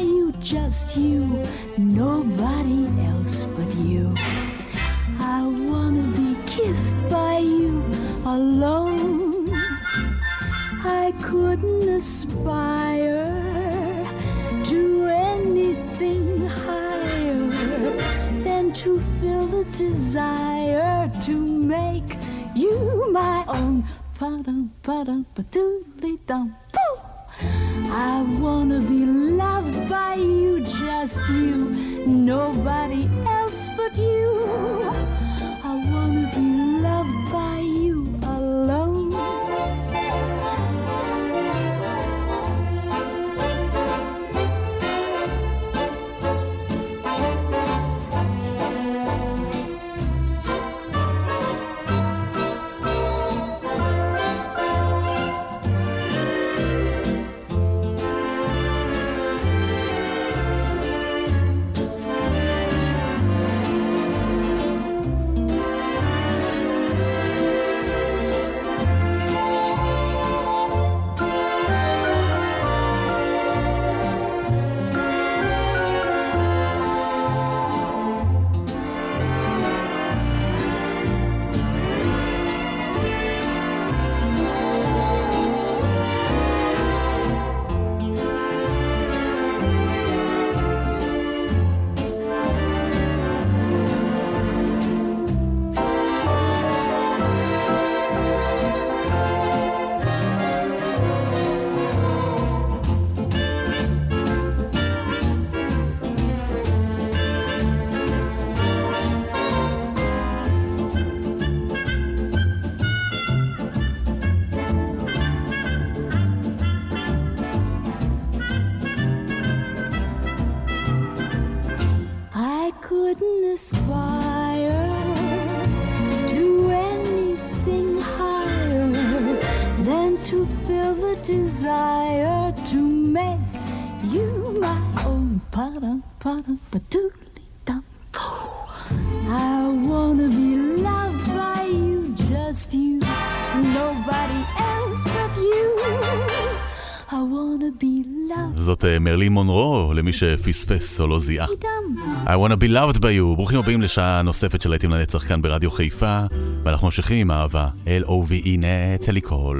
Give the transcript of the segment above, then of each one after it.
By you, just you, nobody else but you. I wanna be kissed by you alone. I couldn't aspire to anything higher than to feel the desire to make you my own. Pa-dum, pa-dum, pa-doodly dum, poo. I wanna be loved by you, just you, nobody else but you. שפספס או לא זיהה. I wanna be loved by you. ברוכים הבאים לשעה נוספת של להיטים לנצח כאן ברדיו חיפה, ואנחנו ממשיכים עם אהבה, L-O-V-E נטלי קול.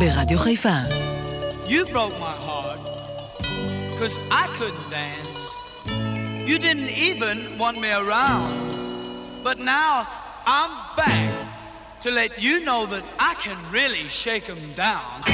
ברדיו חיפה. You broke my heart, cause I couldn't dance. You didn't even want me around. But now I'm back to let you know that I can really shake them down.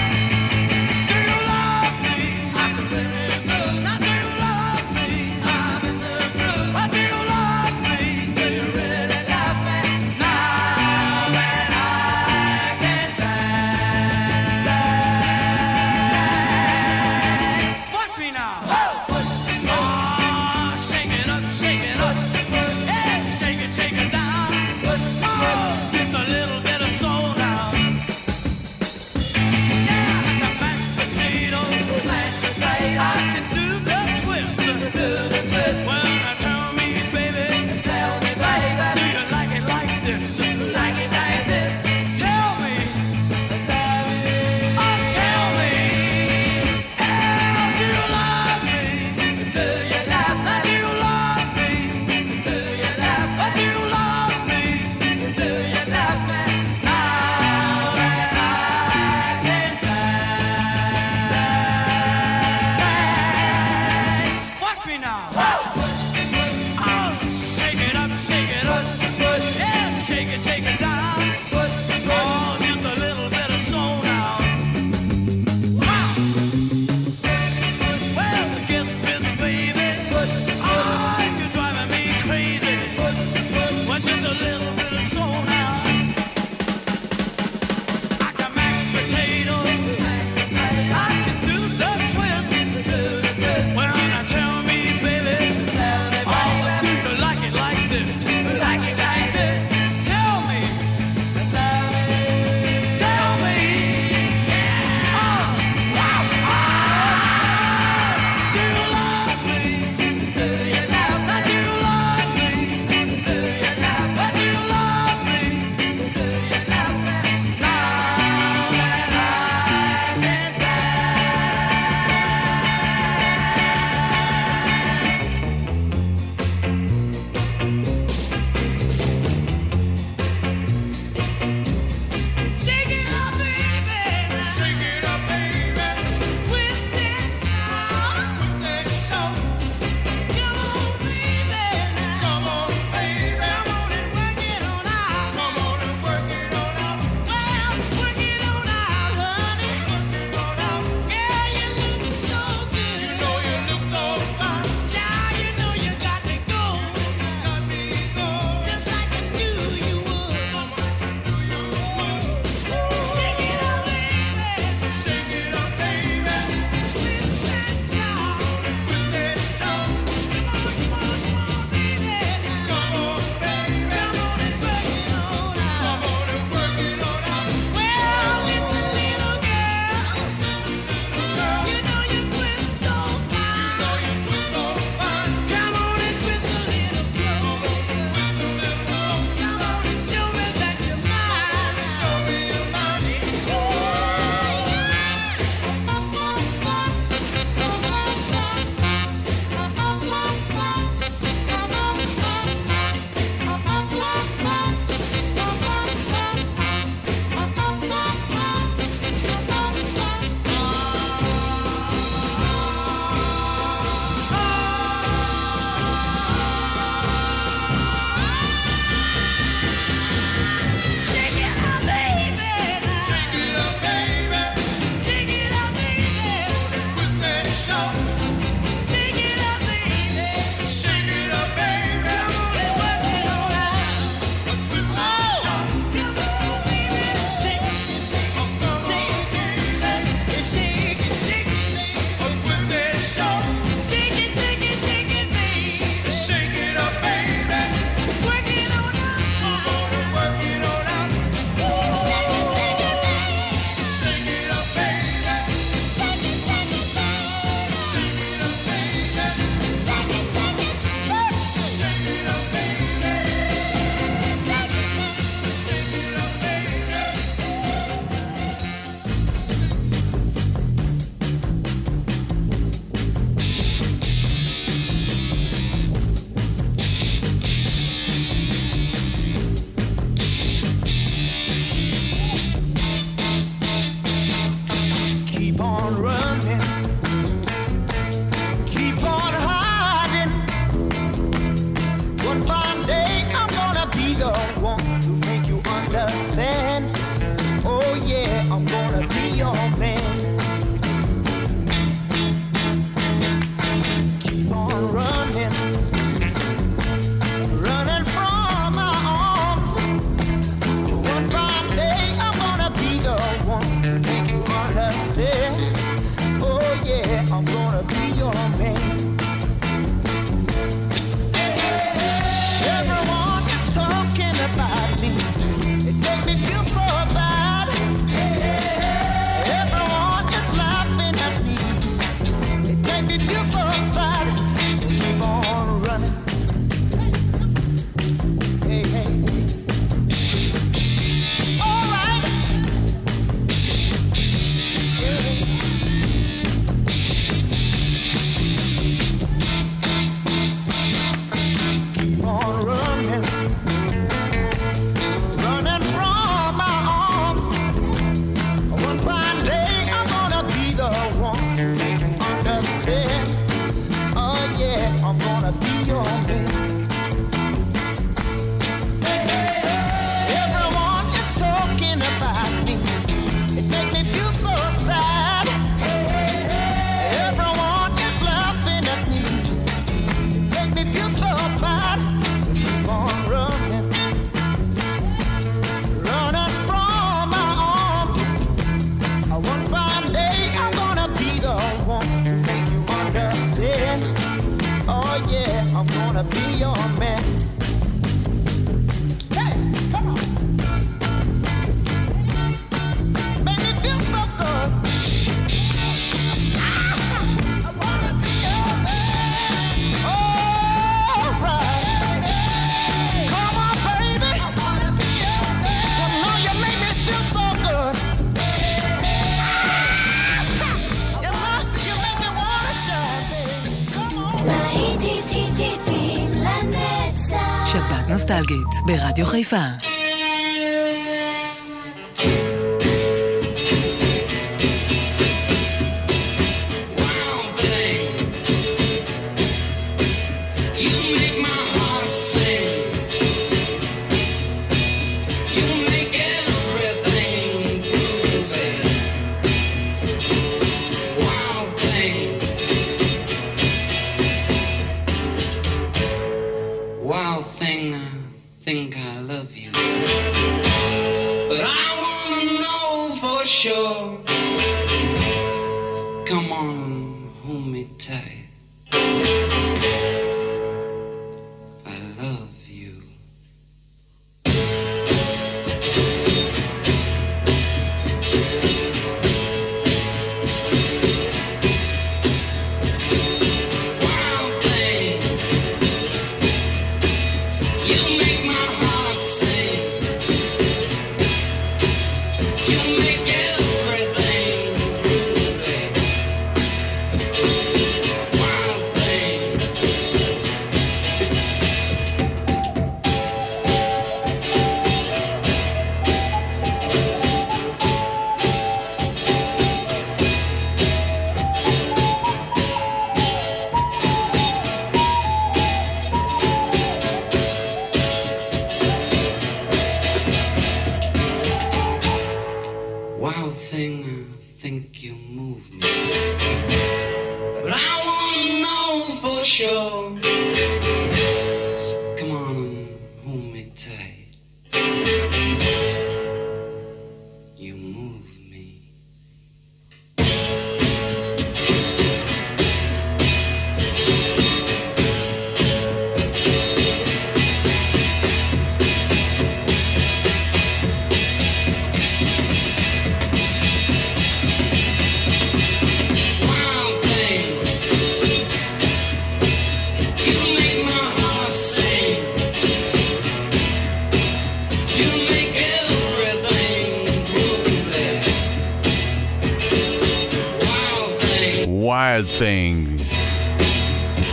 ברדיו חיפה.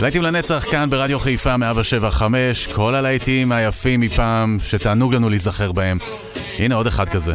להיטים לנצח כאן ברדיו חיפה 175, כל הלהיטים היפים מפעם, שתענוג לנו להיזכר בהם. הנה עוד אחד כזה.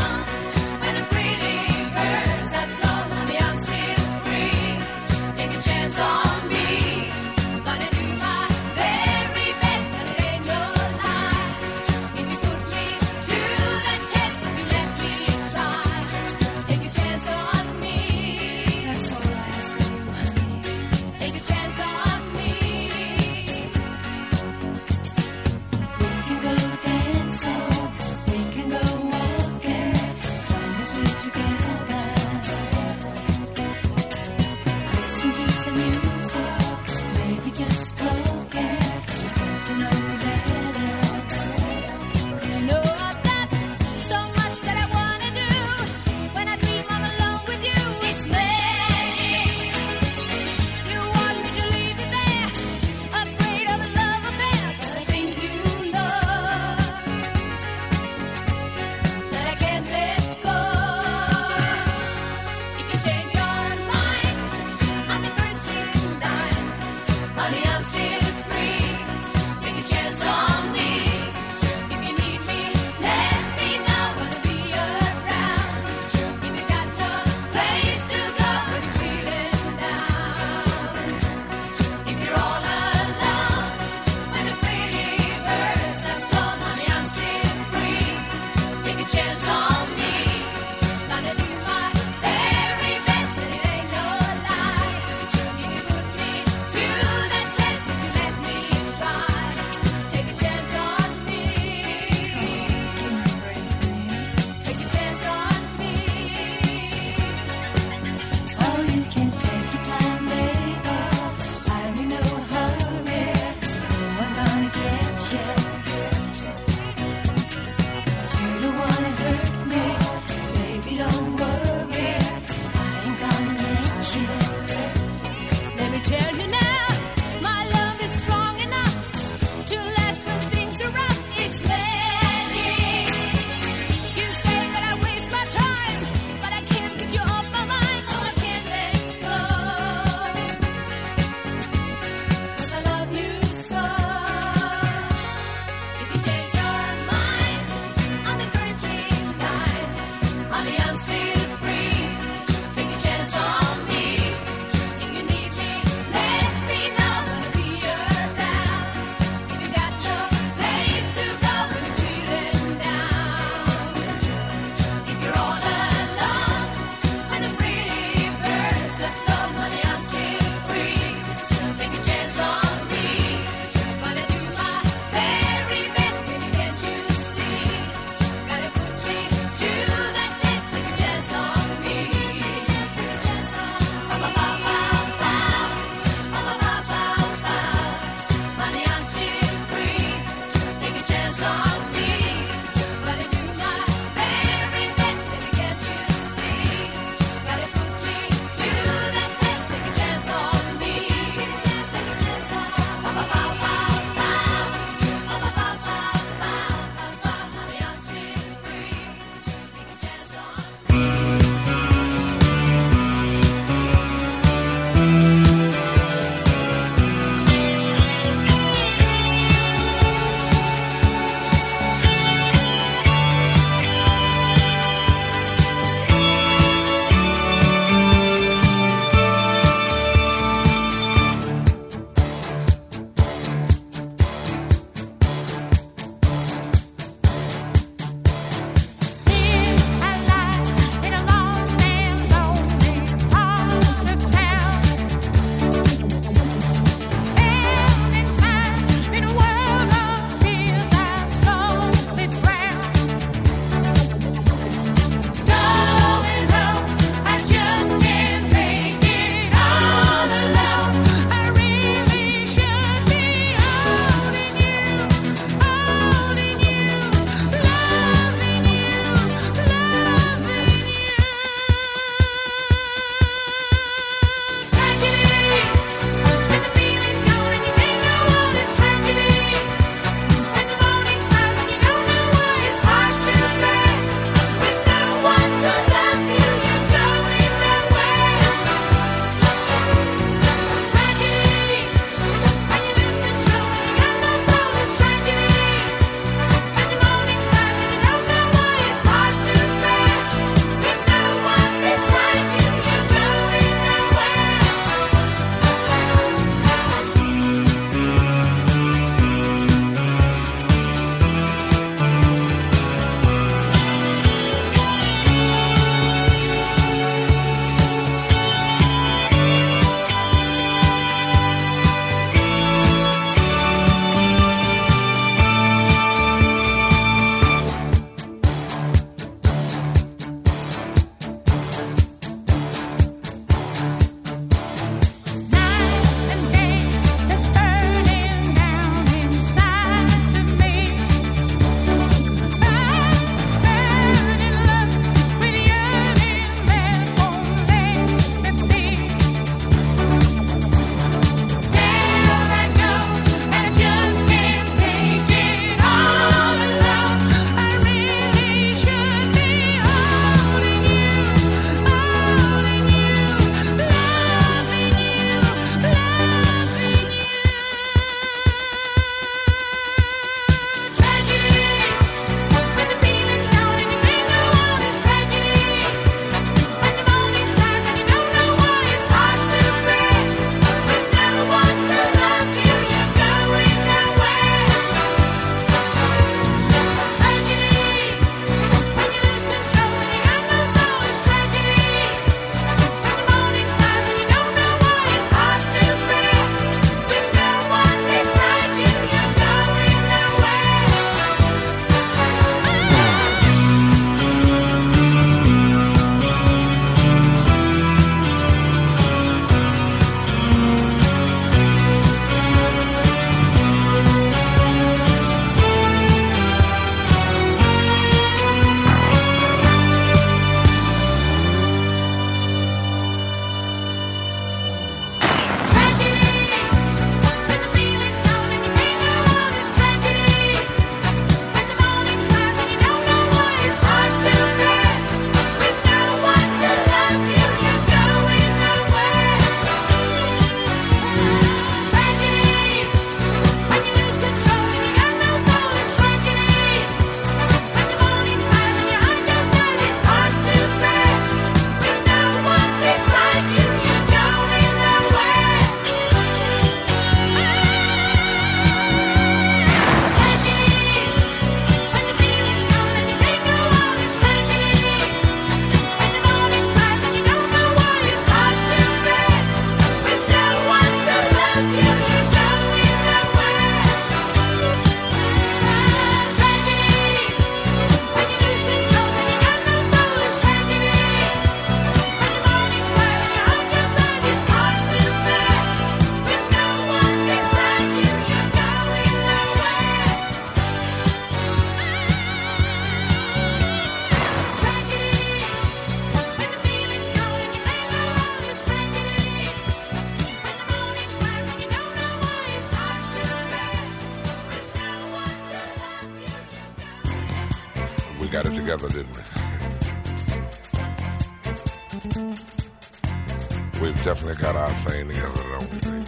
We've definitely got our thing together, don't we, baby?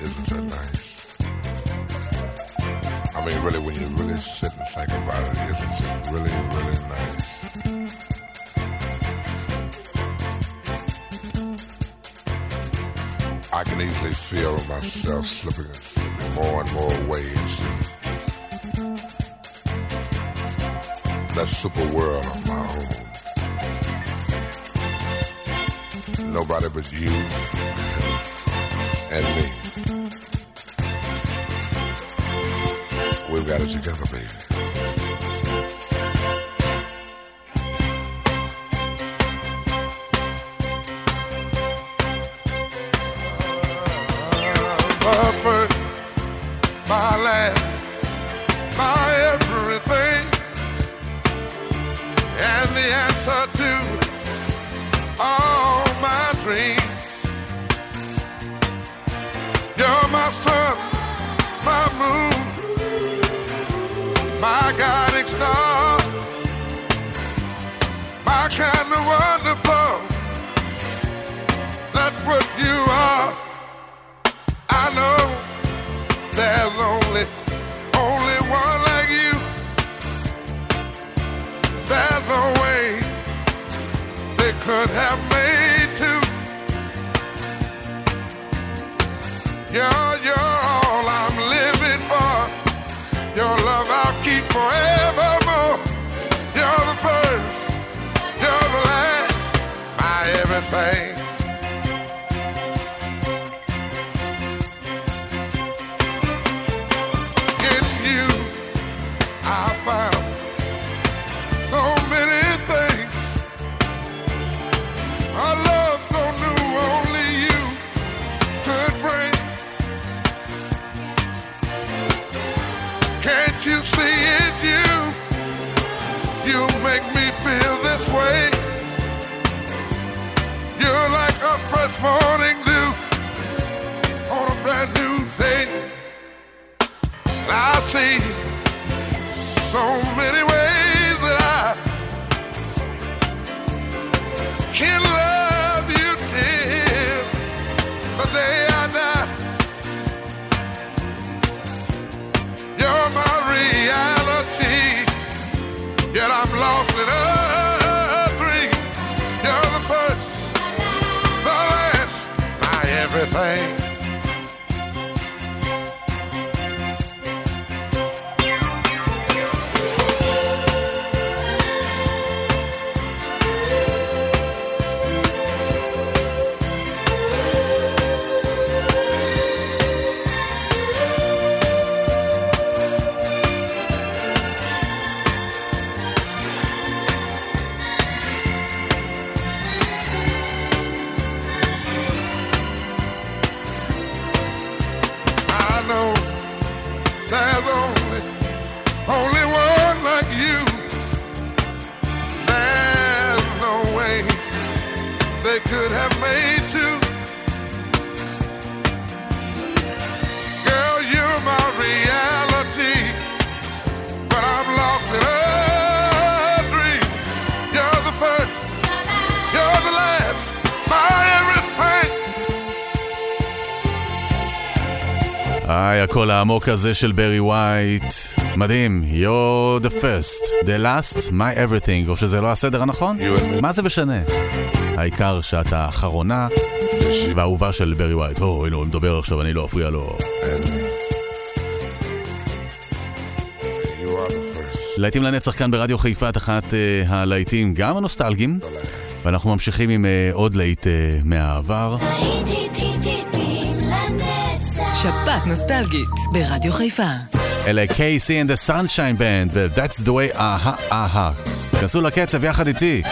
Isn't that nice? I mean, really, when you really sit and think about it, isn't it really, really nice? I can easily feel myself slipping, slipping more and more waves. That super world of my Nobody but you and me. We've got it together, baby. Everything. could have made two. Girl, you're my reality, but I'm lost in a dream. You're the first, you're the last, my everything. היי, הקול העמוק הזה של ברי ווייט. מדהים, you're the first, the last, my everything, או שזה לא הסדר הנכון? מה זה משנה? העיקר שאת האחרונה והאהובה של ברי ווייט. או, הנה הוא מדבר עכשיו, אני לא אפריע לו. You are the first. להיטים לנצח כאן ברדיו חיפה, את אחת אה, הלהיטים גם הנוסטלגיים. ואנחנו ממשיכים עם אה, עוד להיט אה, מהעבר. שבת נוסטלגית ברדיו חיפה. אלה KC and the Sunshine Band, ו-That's the way, אהה, אהה. כנסו לקצב יחד איתי.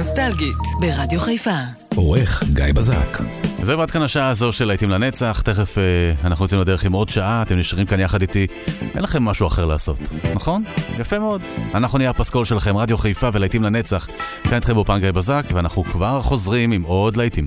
נוסטלגית, ברדיו חיפה. עורך גיא בזק. זהו עד כאן השעה הזו של להיטים לנצח, תכף אה, אנחנו יוצאים לדרך עם עוד שעה, אתם נשארים כאן יחד איתי, אין לכם משהו אחר לעשות, נכון? יפה מאוד. אנחנו נהיה הפסקול שלכם, רדיו חיפה ולהיטים לנצח. כאן איתכם באופן גיא בזק, ואנחנו כבר חוזרים עם עוד להיטים.